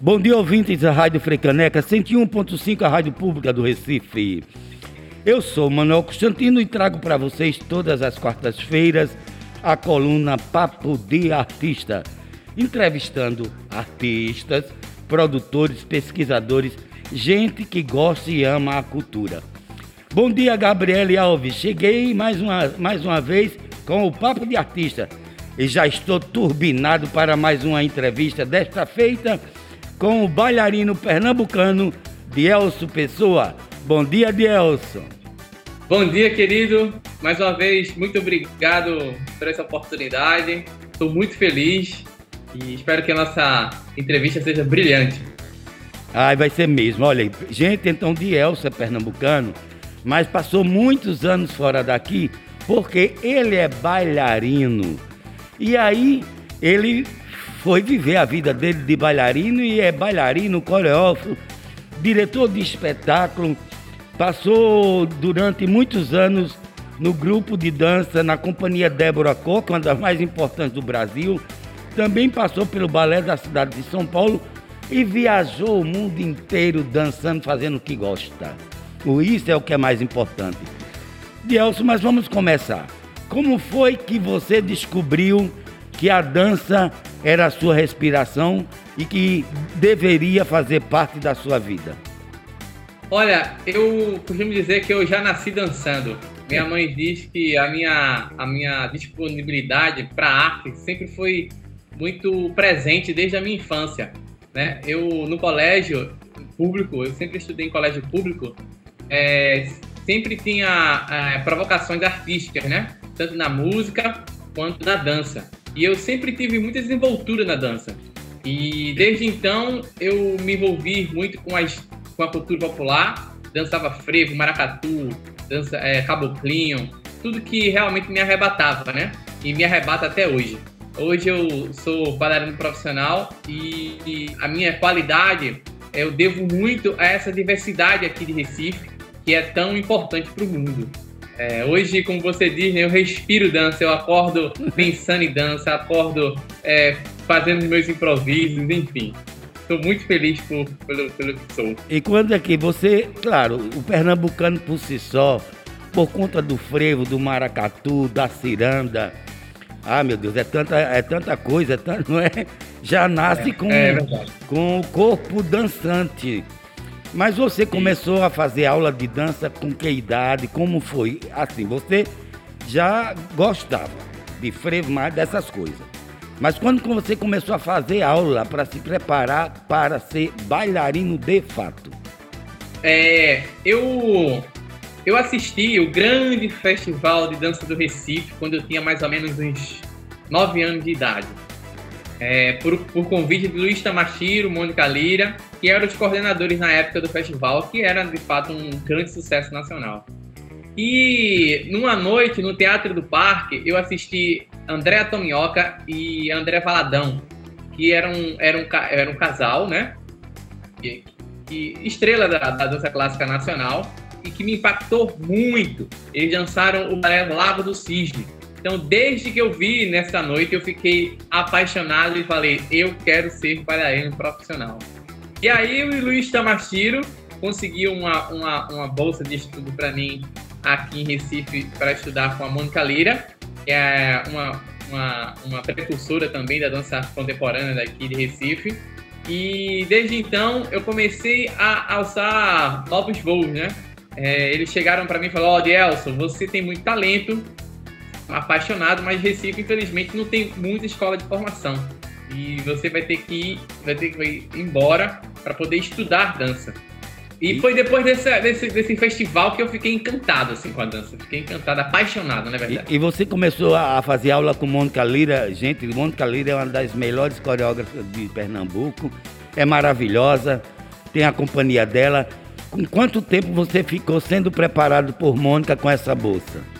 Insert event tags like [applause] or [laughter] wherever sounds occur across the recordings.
Bom dia, ouvintes da Rádio Frecaneca, 101.5, a Rádio Pública do Recife. Eu sou Manuel Constantino e trago para vocês todas as quartas-feiras a coluna Papo de Artista, entrevistando artistas, produtores, pesquisadores, gente que gosta e ama a cultura. Bom dia, Gabriele Alves. Cheguei mais uma, mais uma vez com o Papo de Artista e já estou turbinado para mais uma entrevista desta feita com o bailarino pernambucano Dielso Pessoa. Bom dia, Dielso. Bom dia, querido. Mais uma vez, muito obrigado por essa oportunidade. Estou muito feliz e espero que a nossa entrevista seja brilhante. Ai, vai ser mesmo. Olha, gente, então, Dielso é pernambucano, mas passou muitos anos fora daqui porque ele é bailarino. E aí, ele foi viver a vida dele de bailarino e é bailarino, coreógrafo, diretor de espetáculo. Passou durante muitos anos no grupo de dança na companhia Débora Coca, uma das mais importantes do Brasil. Também passou pelo balé da cidade de São Paulo e viajou o mundo inteiro dançando, fazendo o que gosta. O isso é o que é mais importante. Dielso, mas vamos começar. Como foi que você descobriu que a dança era a sua respiração e que deveria fazer parte da sua vida? Olha, eu costumo dizer que eu já nasci dançando. Minha mãe diz que a minha, a minha disponibilidade para arte sempre foi muito presente desde a minha infância. Né? Eu, no colégio público, eu sempre estudei em colégio público, é, sempre tinha é, provocações artísticas, né? tanto na música quanto na dança. E eu sempre tive muita desenvoltura na dança. E desde então eu me envolvi muito com, as, com a cultura popular, dançava frevo, maracatu, dança, é, caboclinho, tudo que realmente me arrebatava, né? E me arrebata até hoje. Hoje eu sou bailarino profissional e, e a minha qualidade eu devo muito a essa diversidade aqui de Recife, que é tão importante para o mundo. É, hoje, como você diz, né, eu respiro dança, eu acordo pensando em dança, acordo é, fazendo meus improvisos, enfim. Estou muito feliz por, pelo, pelo que sou. E quando é que você, claro, o pernambucano por si só, por conta do frevo, do maracatu, da ciranda, ah, meu Deus, é tanta, é tanta coisa, é [laughs] tanto, não é? Já nasce é, com, é com o corpo dançante. Mas você começou a fazer aula de dança com que idade? Como foi? Assim, você já gostava de frevo mais dessas coisas. Mas quando você começou a fazer aula para se preparar para ser bailarino de fato? É, eu eu assisti o grande festival de dança do Recife quando eu tinha mais ou menos uns nove anos de idade é, por, por, convite de Luiz Tamashiro, Mônica Lira, que eram os coordenadores na época do festival, que era de fato um grande sucesso nacional. E numa noite no Teatro do Parque, eu assisti André Tomioka e André Valadão, que eram, eram, eram um casal, né? Que, que, estrela da, da dança clássica nacional e que me impactou muito. Eles dançaram o balé Lago do Cisne, então, desde que eu vi nessa noite, eu fiquei apaixonado e falei, eu quero ser bailarino profissional. E aí o Luiz Tamashiro conseguiu uma, uma, uma bolsa de estudo para mim aqui em Recife para estudar com a Mônica Lira, que é uma, uma, uma precursora também da dança contemporânea daqui de Recife. E desde então eu comecei a alçar novos voos, né? É, eles chegaram para mim e falaram: Ó, oh, Dielson, você tem muito talento, apaixonado, mas Recife, infelizmente, não tem muita escola de formação. E você vai ter que ir, vai ter que ir embora para poder estudar dança. E, e, foi depois desse, desse, desse festival que eu fiquei encantado assim, com a dança. Fiquei encantado, apaixonado, na verdade. E, e, você começou a fazer aula com Mônica Lira. Gente, Mônica Lira é uma das melhores coreógrafas de Pernambuco. É maravilhosa, tem a companhia dela. Com quanto tempo você ficou sendo preparado por Mônica com essa bolsa?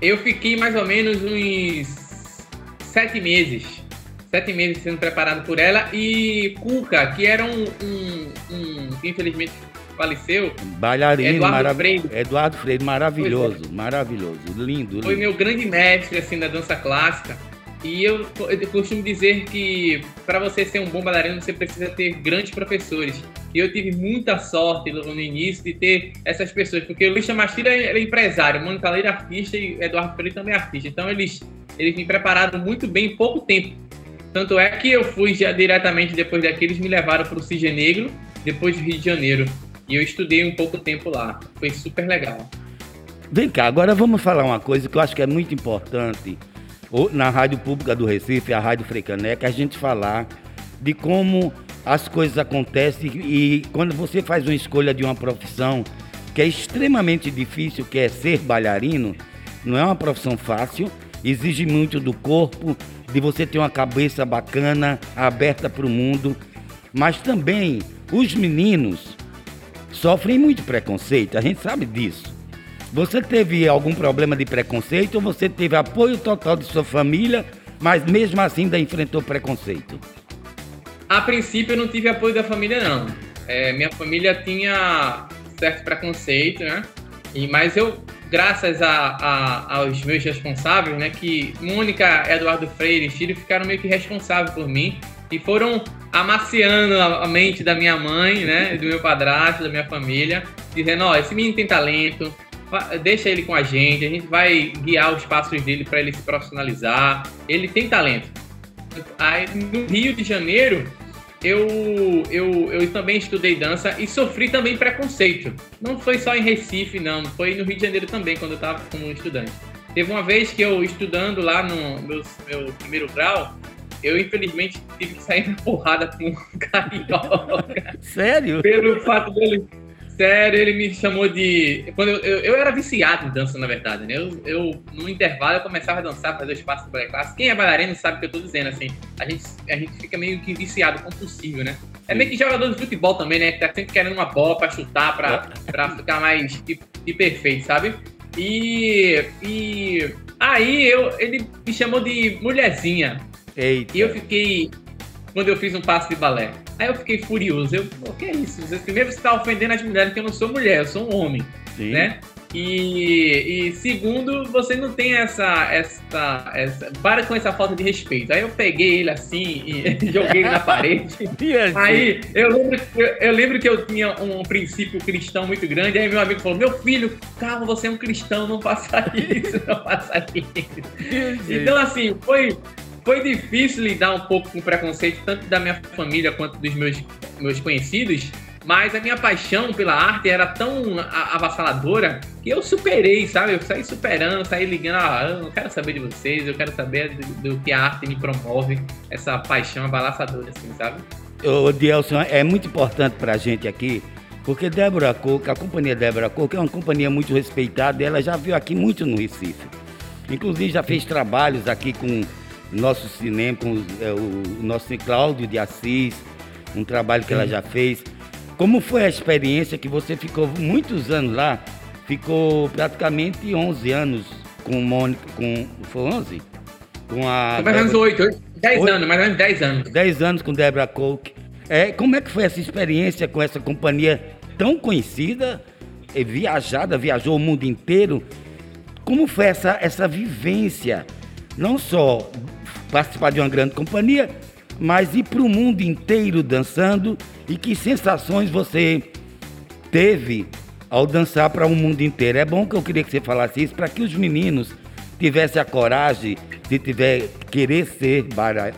Eu fiquei mais ou menos uns sete meses. Sete meses sendo preparado por ela. E Cuca, que era um, um, um que infelizmente faleceu. Bailarino, Eduardo marav Freire. Eduardo Freire, maravilhoso, é. maravilhoso, lindo. Foi lindo. meu grande mestre assim da dança clássica. E eu, eu costumo dizer que para você ser um bom bailarino, você precisa ter grandes professores. E eu tive muita sorte no início de ter essas pessoas, porque o Luiz Chamastira é empresário, Mônica Leira é artista e Eduardo Freire também é artista. Então eles, eles me prepararam muito bem em pouco tempo. Tanto é que eu fui já diretamente depois daqueles, me levaram para o Cisne Negro, depois do Rio de Janeiro. E eu estudei um pouco tempo lá. Foi super legal. Vem cá, agora vamos falar uma coisa que eu acho que é muito importante na Rádio Pública do Recife, a Rádio Frecaneca, a gente falar de como as coisas acontecem e quando você faz uma escolha de uma profissão que é extremamente difícil, que é ser bailarino, não é uma profissão fácil, exige muito do corpo, de você ter uma cabeça bacana, aberta para o mundo, mas também os meninos sofrem muito preconceito, a gente sabe disso. Você teve algum problema de preconceito ou você teve apoio total de sua família, mas mesmo assim ainda enfrentou preconceito? A princípio eu não tive apoio da família não. É, minha família tinha certo preconceito, né? E, mas eu, graças a, a, aos meus responsáveis, né, que Mônica, Eduardo Freire e Chile ficaram meio que responsáveis por mim e foram amaciando a, mente da minha mãe, né, do meu padrasto, da minha família, dizendo, ó, oh, esse menino tem talento, deixa ele com a gente, a gente vai guiar os passos dele para ele se profissionalizar. Ele tem talento. Aí, no Rio de Janeiro, eu, eu, eu também estudei dança e sofri também preconceito. Não foi só em Recife, não, foi no Rio de Janeiro também, quando eu estava como estudante. Teve uma vez que eu, estudando lá no meu, meu primeiro grau, eu infelizmente tive que sair na porrada com um [laughs] carioca. Sério? Pelo fato dele Sério, ele me chamou de. Quando eu, eu, eu, era viciado em dança, na verdade, né? Eu, eu, no intervalo, eu começava a dançar, fazer os passos do classe. Quem é bailarino sabe o que eu tô dizendo, assim. A gente, a gente fica meio que viciado, compulsivo, né? É meio que jogador de futebol também, né? Que tá sempre querendo uma bola pra chutar, pra, [laughs] pra ficar mais e, e perfeito, sabe? E, e aí eu, ele me chamou de mulherzinha. Eita. E eu fiquei. Quando eu fiz um passo de balé. Aí eu fiquei furioso. Eu, o que é isso? Primeiro você está ofendendo as mulheres, que eu não sou mulher, eu sou um homem, Sim. né? E, e, segundo, você não tem essa, essa, essa. Para com essa falta de respeito. Aí eu peguei ele assim e [laughs] joguei ele na parede. [laughs] aí eu lembro, eu, eu, lembro que eu tinha um princípio cristão muito grande. Aí meu amigo falou: Meu filho, calma, você é um cristão, não faça [laughs] isso, não faça isso. então, assim, foi, foi difícil lidar um pouco com o preconceito, tanto da minha família quanto dos meus, meus conhecidos, mas a minha paixão pela arte era tão avassaladora que eu superei, sabe? Eu saí superando, saí ligando, ah, eu não quero saber de vocês, eu quero saber do, do que a arte me promove, essa paixão abalançadora, assim, sabe? Ô, Dielson, é muito importante pra gente aqui, porque Débora Coca, a companhia Débora Coca é uma companhia muito respeitada, ela já veio aqui muito no Recife. Inclusive já fez trabalhos aqui com nosso cinema, com é, o nosso Cláudio de Assis, um trabalho que Sim. ela já fez. Como foi a experiência que você ficou muitos anos lá? Ficou praticamente 11 anos com Mônica, com. Foi 11? Com a. Mais ou menos 8, 10 anos, mais ou menos 10 anos. 10 anos com Debra Coke. É, como é que foi essa experiência com essa companhia tão conhecida, viajada, viajou o mundo inteiro? Como foi essa, essa vivência? Não só participar de uma grande companhia, mas ir para o mundo inteiro dançando e que sensações você teve ao dançar para o um mundo inteiro. É bom que eu queria que você falasse isso para que os meninos tivessem a coragem, se tiver querer ser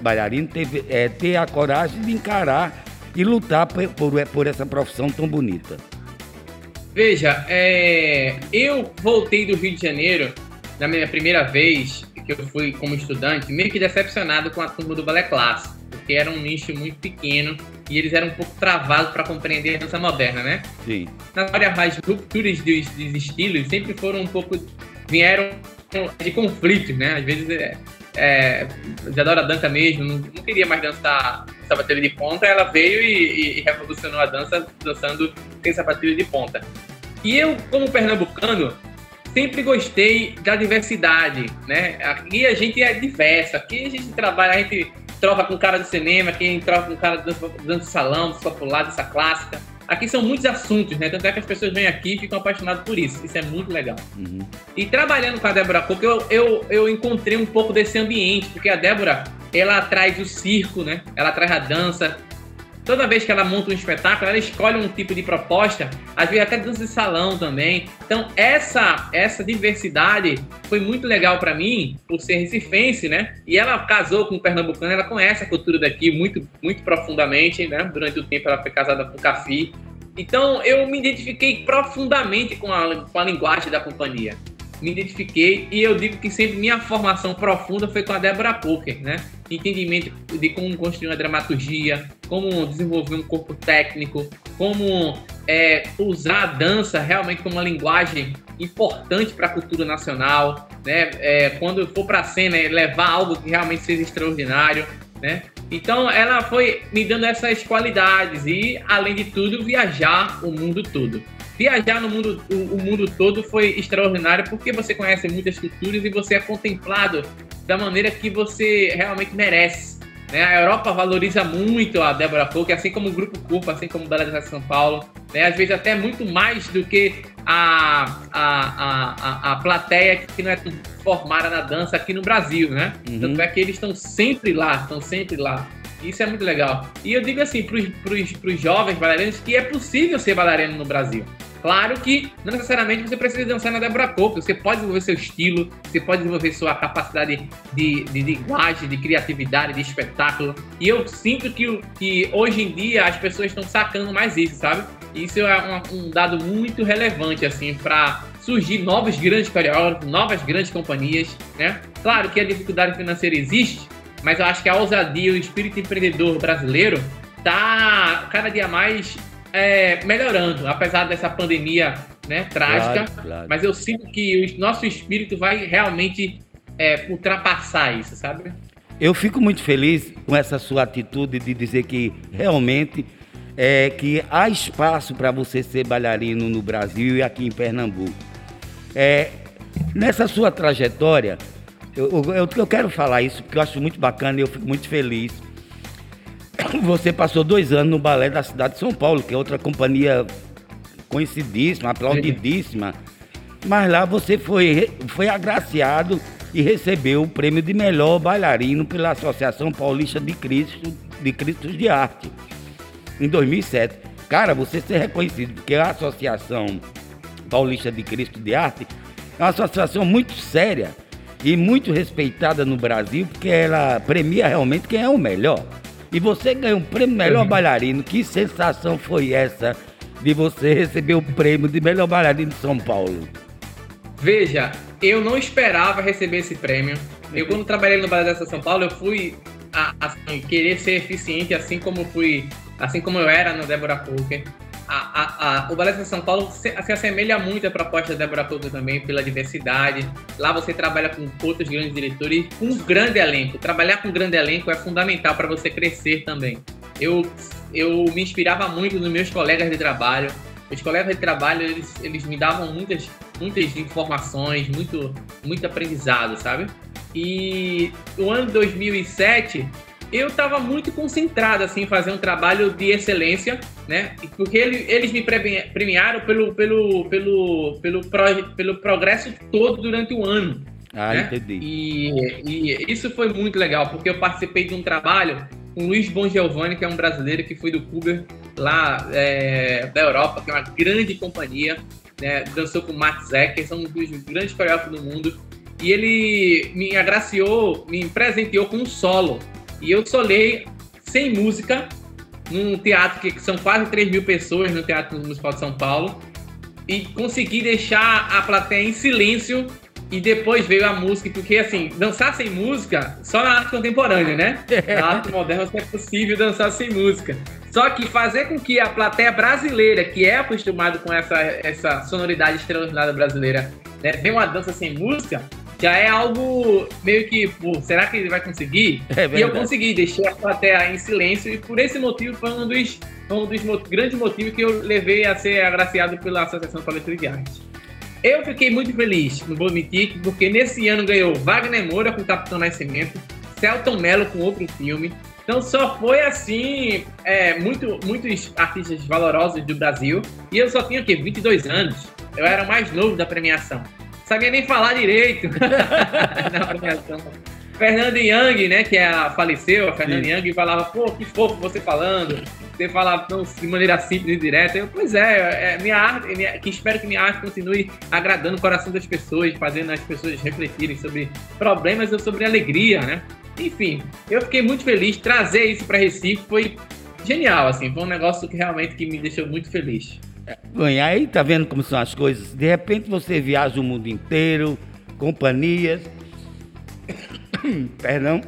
bailarino, ter, é, ter a coragem de encarar e lutar por, por, por essa profissão tão bonita. Veja, é, eu voltei do Rio de Janeiro na minha primeira vez que eu fui como estudante meio que decepcionado com a turma do balé clássico, porque era um nicho muito pequeno e eles eram um pouco travados para compreender a dança moderna, né? Sim. Nas várias rupturas dos, dos estilos sempre foram um pouco vieram de conflitos, né? Às vezes é, é, Isadora Danca mesmo não, não, queria mais dançar sapatilha de ponta, ela veio e, e, revolucionou a dança dançando sem sapatilha de ponta. E eu, como pernambucano, sempre gostei da diversidade, né? Aqui a gente é diverso, aqui a gente trabalha, a gente troca com cara do cinema, quem troca com cara de dança, dança salão, dança popular, dança clássica. aqui são muitos assuntos, né? Tanto é que as pessoas vêm aqui e ficam apaixonadas por isso. Isso é muito legal. Uhum. E trabalhando com a Débora Coco, eu, eu, eu encontrei um pouco desse ambiente, porque a Débora, ela traz o circo, né? Ela traz a dança, toda vez que ela monta um espetáculo, ela escolhe um tipo de proposta, às vezes até dança de salão também. Então, essa essa diversidade foi muito legal para mim, por ser recifense, né? E ela casou com um pernambucano, ela conhece a cultura daqui muito, muito profundamente, né? Durante o tempo ela foi casada com o Cafi. Então, eu me identifiquei profundamente com a, com a linguagem da companhia me identifiquei e eu digo que sempre minha formação profunda foi com a Débora Poker, né? Entendimento de como construir uma dramaturgia, como desenvolver um corpo técnico, como é, usar a dança realmente como uma linguagem importante para a cultura nacional, né? É, quando for para a cena, é levar algo que realmente seja extraordinário, né? Então ela foi me dando essas qualidades e, além de tudo, viajar o mundo todo viajar no mundo, o, o, mundo todo foi extraordinário porque você conhece muitas culturas e você é contemplado da maneira que você realmente merece. Né? A Europa valoriza muito a Débora Pouco, assim como o Grupo Corpo, assim como o Ballet de São Paulo, né? às vezes até muito mais do que a, a, a, a plateia que não é formada na dança aqui no Brasil, né? Uhum. Tanto é que eles estão sempre lá, estão sempre lá. Isso é muito legal. E eu digo assim para os jovens bailarinos que é possível ser bailarino no Brasil. Claro que não necessariamente você precisa dançar na Débora Coco, você pode desenvolver seu estilo, você pode desenvolver sua capacidade de, de linguagem, de criatividade, de espetáculo. E eu sinto que, que hoje em dia as pessoas estão sacando mais isso, sabe? Isso é um, dado muito relevante, assim, para surgir novos grandes coreógrafos, novas grandes companhias, né? Claro que a dificuldade financeira existe, mas eu acho que a ousadia, o espírito empreendedor brasileiro tá cada dia mais é, melhorando, apesar dessa pandemia né, trágica. Claro, claro. Mas eu sinto que o nosso espírito vai realmente é, ultrapassar isso, sabe? Eu fico muito feliz com essa sua atitude de dizer que realmente é que há espaço para você ser bailarino no Brasil e aqui em Pernambuco. É, nessa sua trajetória, eu, eu, eu quero falar isso porque eu acho muito bacana e eu fico muito feliz [coughs] você passou dois anos no balé da cidade de São Paulo, que é outra companhia conhecidíssima, aplaudidíssima. Mas lá você foi, foi agraciado e recebeu o prêmio de melhor bailarino pela Associação Paulista de Cristo de de Arte em 2007. Cara, você ser reconhecido porque a Associação Paulista de Cristo de Arte é uma associação muito séria e muito respeitada no Brasil, porque ela premia realmente quem é o melhor. E você ganhou um prêmio melhor bailarino. Que sensação foi essa de você receber o prêmio de melhor bailarino de São Paulo? Veja, eu não esperava receber esse prêmio. Eu, quando trabalhei no Balé da São Paulo, eu fui assim, querer ser eficiente, assim como fui, assim como eu era no Débora Poker a, a, a, o Ballet de São Paulo se, se, assemelha muito à proposta da Débora Couto também, pela diversidade. Lá você trabalha com outros grandes diretores, com um grande elenco. Trabalhar com um grande elenco é fundamental para você crescer também. Eu, eu me inspirava muito nos meus colegas de trabalho. Os colegas de trabalho, eles, eles me davam muitas, muitas informações, muito, muito aprendizado, sabe? E o ano 2007 eu estava muito concentrado assim em fazer um trabalho de excelência, né? Porque ele, eles me premiaram pelo pelo pelo pelo, pro, pelo progresso todo durante o ano. Ah, né? entendi. E, e, isso foi muito legal, porque eu participei de um trabalho com o Luiz Bongiovanni, que é um brasileiro que foi do Cuba lá é, da Europa, que é uma grande companhia, né? Dançou com o Matt Zecker, são um dos grandes coreógrafos do mundo. E ele me agraciou, me presenteou com um solo e eu solei sem música num teatro que são quase 3 mil pessoas no Teatro Municipal de São Paulo e consegui deixar a plateia em silêncio e depois veio a música, porque assim, dançar sem música só na arte contemporânea, né? Na arte moderna é possível dançar sem música. Só que fazer com que a plateia brasileira, que é acostumada com essa, essa sonoridade extraordinária brasileira, né, venha uma dança sem música, já é algo meio que, pô, será que ele vai conseguir? É e eu consegui, deixei a plateia em silêncio e por esse motivo foi um dos, um dos grandes motivos que eu levei a ser agraciado pela Associação Palestina de Arte. Eu fiquei muito feliz, vou mentir, porque nesse ano ganhou Wagner Moura com Capitão Nascimento, Celton Mello com outro filme, Então só foi assim, é, muito, muitos artistas valorosos do Brasil. E eu só tinha o quê? 22 anos. Eu era o mais novo da premiação. Sabia nem falar direito [laughs] na premiação. Fernando Young, né, que é a, faleceu, a Fernanda Young, falava, pô, que fofo você falando. Você falava tão, de maneira simples e direta. Eu, pois é, é minha arte, minha, que espero que minha arte continue agradando o coração das pessoas, fazendo as pessoas refletirem sobre problemas ou sobre alegria, né? Enfim, eu fiquei muito feliz. Trazer isso para Recife foi genial, assim. Foi um negócio que realmente que me deixou muito feliz. Bem, aí tá vendo como são as coisas. De repente você viaja o mundo inteiro, companhias, [coughs] perdão,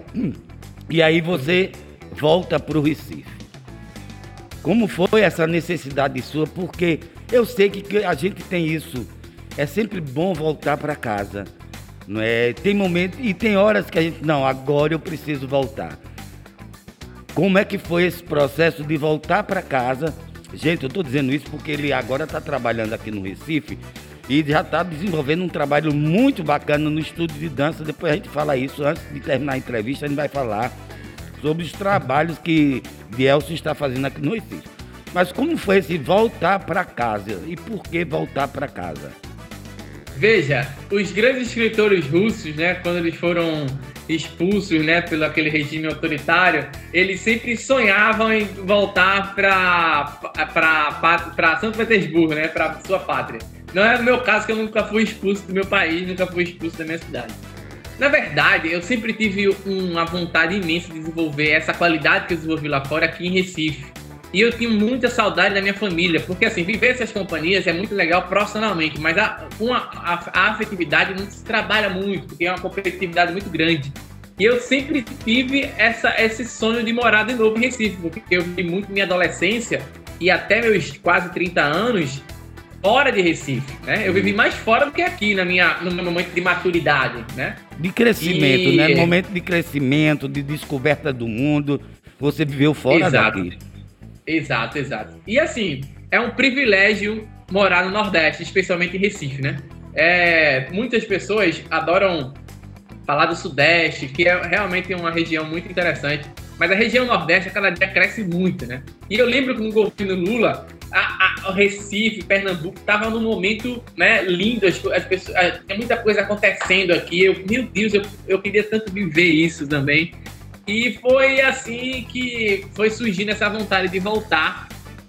e aí você volta para o Recife. Como foi essa necessidade sua? Porque eu sei que a gente tem isso. É sempre bom voltar para casa. Não é? Tem momentos e tem horas que a gente, não, agora eu preciso voltar. Como é que foi esse processo de voltar para casa? Gente, eu estou dizendo isso porque ele agora está trabalhando aqui no Recife e já está desenvolvendo um trabalho muito bacana no estúdio de dança. Depois a gente fala isso, antes de terminar a entrevista, a gente vai falar sobre os trabalhos que Bielso está fazendo aqui no Recife. Mas como foi esse voltar para casa e por que voltar para casa? Veja, os grandes escritores russos, né, quando eles foram expulsos, né, pelo aquele regime autoritário, eles sempre sonhavam em voltar para São Petersburgo, né, para sua pátria. Não é o meu caso que eu nunca fui expulso do meu país, nunca fui expulso da minha cidade. Na verdade, eu sempre tive uma vontade imensa de desenvolver essa qualidade que eu desenvolvi lá fora aqui em Recife. E eu tinha muita saudade da minha família, porque assim, viver essas companhias é muito legal profissionalmente, mas a, com a, a, afetividade não se trabalha muito, porque é uma competitividade muito grande. E eu sempre tive essa, esse sonho de morar de novo em Recife, porque eu vivi muito minha adolescência e até meus quase 30 anos fora de Recife, né? Eu vivi mais fora do que aqui na minha, no meu momento de maturidade, né? De crescimento, e... né? No momento de crescimento, de descoberta do mundo, você viveu fora Exato. daqui. Exato, exato. E assim, é um privilégio morar no Nordeste, especialmente em Recife, né? É, muitas pessoas adoram falar do Sudeste, que é realmente uma região muito interessante. Mas a região Nordeste a cada dia cresce muito, né? E eu lembro que no governo Lula, a, a, Recife, Pernambuco, estava num momento né, lindo. As, as pessoas, tem muita coisa acontecendo aqui. Eu, meu Deus, eu, eu queria tanto viver isso também. E foi assim que foi surgindo essa vontade de voltar,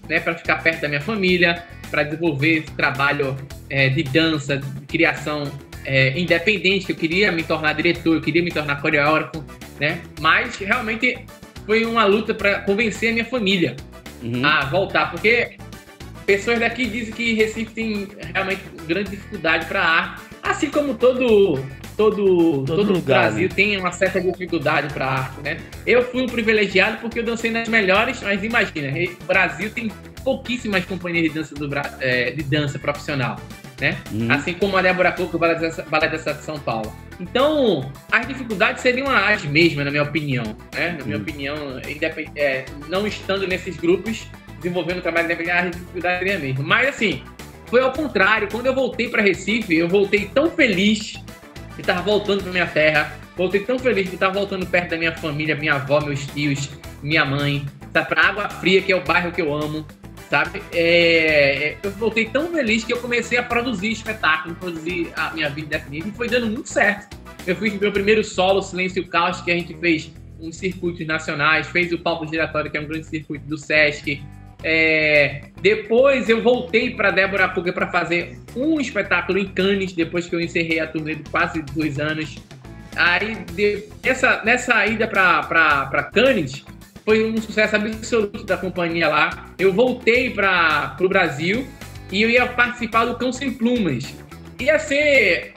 né, para ficar perto da minha família, para desenvolver esse trabalho é, de dança, de criação é, independente, que eu queria me tornar diretor, eu queria me tornar coreógrafo, né? Mas realmente foi uma luta para convencer a minha família uhum. a voltar, porque pessoas daqui dizem que Recife tem realmente grande dificuldade para arte, assim como todo todo, todo, todo o Brasil né? tem uma certa dificuldade para arte, né? Eu fui um privilegiado porque eu dancei nas melhores, mas imagina, o Brasil tem pouquíssimas companhias de dança, do, é, de dança profissional, né? Uhum. Assim como a Débora Coco, o Balé da de São Paulo. Então, as dificuldades seriam as mesmas, na minha opinião, né? Na minha uhum. opinião, é, não estando nesses grupos, desenvolvendo o trabalho independente, as dificuldades seriam a mesma. Mas, assim, foi ao contrário. Quando eu voltei para Recife, eu voltei tão feliz de estar voltando para minha terra. Voltei tão feliz de estar voltando perto da minha família, minha avó, meus tios, minha mãe, tá para Água Fria, que é o bairro que eu amo, sabe? É, é, eu voltei tão feliz que eu comecei a produzir espetáculo, produzir a minha vida definida e foi dando muito certo. Eu fiz meu primeiro solo, Silêncio e Caos, que a gente fez uns circuitos nacionais, fez o Palco Giratório, que é um grande circuito do Sesc, é, depois eu voltei para Débora Puga para fazer um espetáculo em Cannes, depois que eu encerrei a turnê de quase dois anos. Aí, de, nessa, nessa ida para Cannes, foi um sucesso absoluto da companhia lá. Eu voltei para o Brasil e eu ia participar do Cão Sem Plumas. Ia ser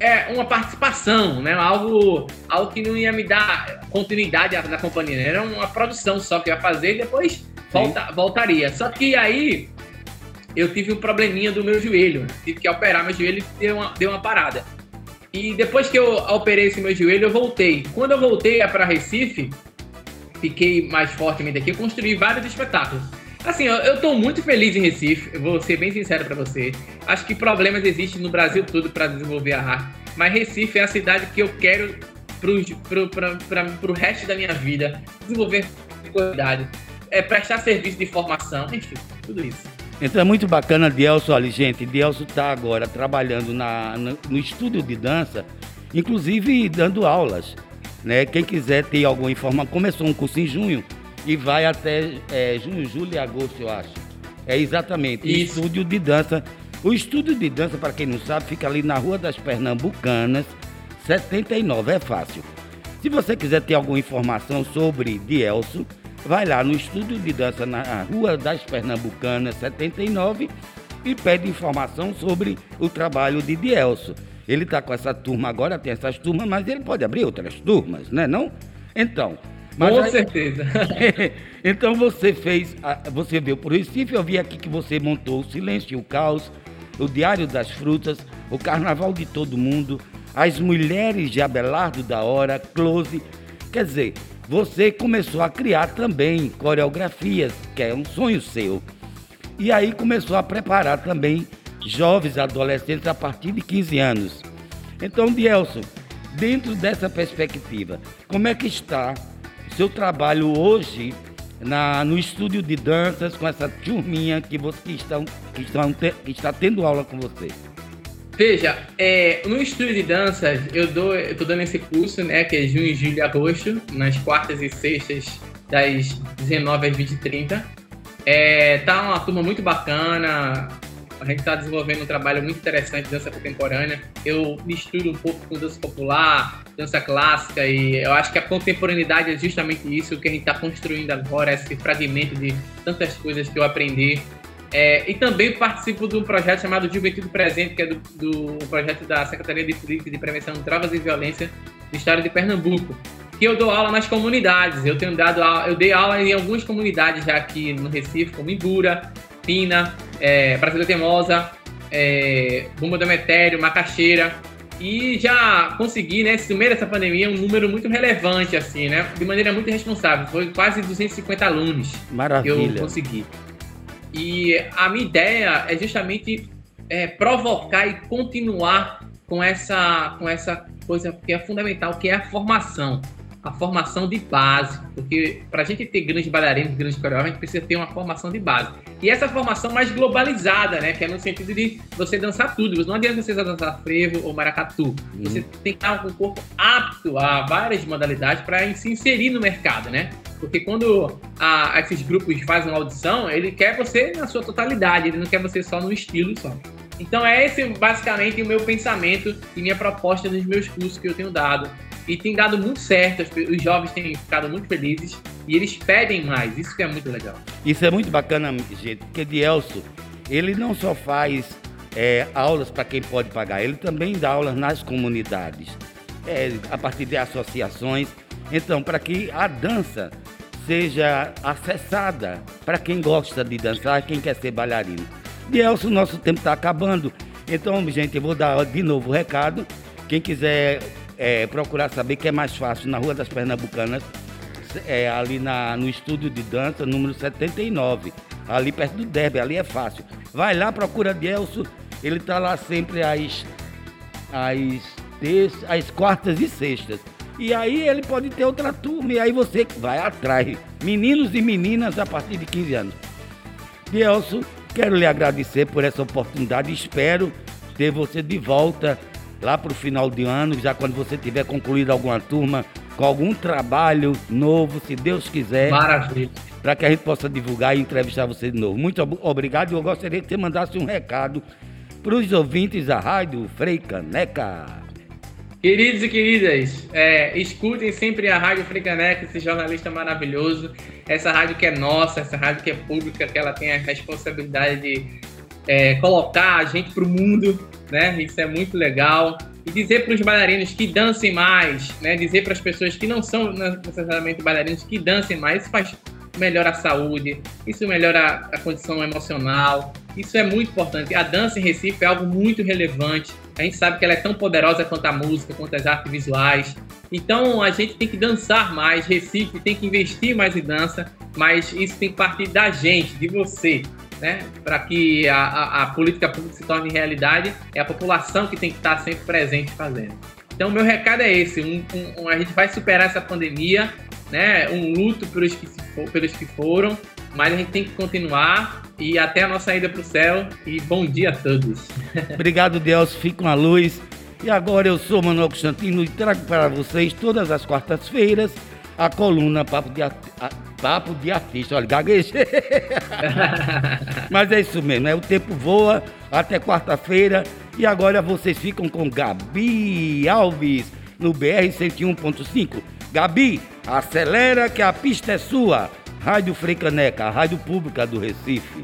é, uma participação, né? algo, algo que não ia me dar continuidade da companhia. Era uma produção só que eu ia fazer e depois volta, voltaria. Só que aí eu tive um probleminha do meu joelho. Tive que operar meu joelho e deu uma, deu uma parada. E depois que eu operei esse meu joelho, eu voltei. Quando eu voltei para Recife, fiquei mais fortemente aqui, eu construí vários espetáculos. Assim, eu, eu tô muito feliz em Recife, vou ser bem sincero para você. Acho que problemas existem no Brasil todo para desenvolver a arte, mas Recife é a cidade que eu quero para o resto da minha vida, desenvolver qualidade, é, prestar serviço de formação, enfim, tudo isso. Então é muito bacana, Dielso. Olha, gente, Dielso está agora trabalhando na, no, no estúdio de dança, inclusive dando aulas. Né? Quem quiser ter alguma informação, começou um curso em junho e vai até é, junho, julho e agosto, eu acho. É exatamente, Isso. estúdio de dança. O estúdio de dança, para quem não sabe, fica ali na Rua das Pernambucanas, 79, é fácil. Se você quiser ter alguma informação sobre Dielso, vai lá no estúdio de dança na Rua das Pernambucanas 79 e pede informação sobre o trabalho de Dielso. Ele está com essa turma agora, tem essas turmas, mas ele pode abrir outras turmas, né não? Então... com aí, [laughs] certeza. [laughs] então você fez, você veio por Recife, eu vi aqui que você montou o Silêncio e o Caos, o Diário das Frutas, o Carnaval de Todo Mundo, as Mulheres de Abelardo da Hora, Close, quer dizer, você começou a criar também coreografias, que é um sonho seu. E aí começou a preparar também jovens adolescentes a partir de 15 anos. Então, Dielson, dentro dessa perspectiva, como é que está seu trabalho hoje na, no estúdio de danças com essa turminha que, você, que, estão, que, estão, que está tendo aula com você? Veja, é, no estúdio de danças, eu dou, eu tô dando esse curso, né, que é junho, julho e agosto, nas quartas e sextas, das 19 às 20 e 30. É, tá uma turma muito bacana, a gente está desenvolvendo um trabalho muito interessante de dança contemporânea. Eu misturo um pouco com dança popular, dança clássica, e eu acho que a contemporaneidade é justamente isso que a gente está construindo agora, esse fragmento de tantas coisas que eu aprendi é, e também participo de um projeto chamado Juventude Presente, que é do, do projeto da Secretaria de Política de Prevenção de Drogas e Violência do Estado de Pernambuco, que eu dou aula nas comunidades. Eu tenho dado aula, eu dei aula em algumas comunidades já aqui no Recife, como Ibura, Pina, é, Brasília Temosa, é, Bumba do Metério, Macaxeira. E já consegui, né, no meio dessa pandemia, um número muito relevante, assim, né? De maneira muito responsável. Foi quase 250 alunos Maravilha. que eu consegui. E a minha ideia é justamente é, provocar e continuar com essa, com essa coisa que é fundamental, que é a formação a formação de base, porque para a gente ter grandes bailarinos, grandes coreógrafos, a gente precisa ter uma formação de base. E essa formação mais globalizada, né, que é no sentido de você dançar tudo. Não adianta você dançar frevo ou maracatu. Uhum. Você tem que estar com o corpo apto a várias modalidades para se inserir no mercado, né? Porque quando a, esses grupos fazem uma audição, ele quer você na sua totalidade, ele não quer você só no estilo só. Então é esse basicamente o meu pensamento e minha proposta nos meus cursos que eu tenho dado e tem dado muito certo, os jovens têm ficado muito felizes e eles pedem mais, isso que é muito legal. Isso é muito bacana, gente, porque Dielso, ele não só faz é, aulas para quem pode pagar, ele também dá aulas nas comunidades, é, a partir de associações. Então, para que a dança seja acessada para quem gosta de dançar, quem quer ser bailarino. Dielso, nosso tempo está acabando. Então, gente, eu vou dar de novo o recado. Quem quiser é, procurar saber que é mais fácil na Rua das Pernambucanas, é, ali na, no estúdio de dança, número 79, ali perto do Derby, ali é fácil. Vai lá, procura Dielso, ele está lá sempre às, às, terças, às quartas e sextas. E aí ele pode ter outra turma, e aí você vai atrás. Meninos e meninas a partir de 15 anos. Dielso, quero lhe agradecer por essa oportunidade, espero ter você de volta lá para o final de ano, já quando você tiver concluído alguma turma, com algum trabalho novo, se Deus quiser. Maravilha. Para que a gente possa divulgar e entrevistar você de novo. Muito obrigado e eu gostaria que você mandasse um recado para os ouvintes da Rádio Frei Caneca. Queridos e queridas, é, escutem sempre a Rádio Caneca, esse jornalista maravilhoso, essa rádio que é nossa, essa rádio que é pública, que ela tem a responsabilidade de é, colocar a gente para o mundo, né? Isso é muito legal. E dizer para os bailarinos que dancem mais, né? Dizer para as pessoas que não são necessariamente bailarinos que dancem mais, isso faz melhora a saúde, isso melhora a condição emocional. Isso é muito importante. A dança em Recife é algo muito relevante. A gente sabe que ela é tão poderosa quanto a música, quanto as artes visuais. Então a gente tem que dançar mais. Recife tem que investir mais em dança, mas isso tem que partir da gente, de você né, para que a, a, a, política pública se torne realidade, é a população que tem que estar sempre presente fazendo. Então, meu recado é esse: um, um, a gente vai superar essa pandemia, né? Um luto pelos que, for, pelos que foram, mas a gente tem que continuar e até a nossa ida para o céu. E bom dia a todos. [laughs] Obrigado, Deus. Fique com a luz. E agora eu sou Manuel Constantino e trago para vocês todas as quartas-feiras a coluna Papo de, a, Papo de Artista. Olha, gaguejei. [laughs] Mas é isso mesmo, é o tempo voa até quarta-feira. E agora vocês ficam com Gabi Alves no BR 101.5. Gabi, acelera que a pista é sua. Rádio Freicaneca, a rádio pública do Recife.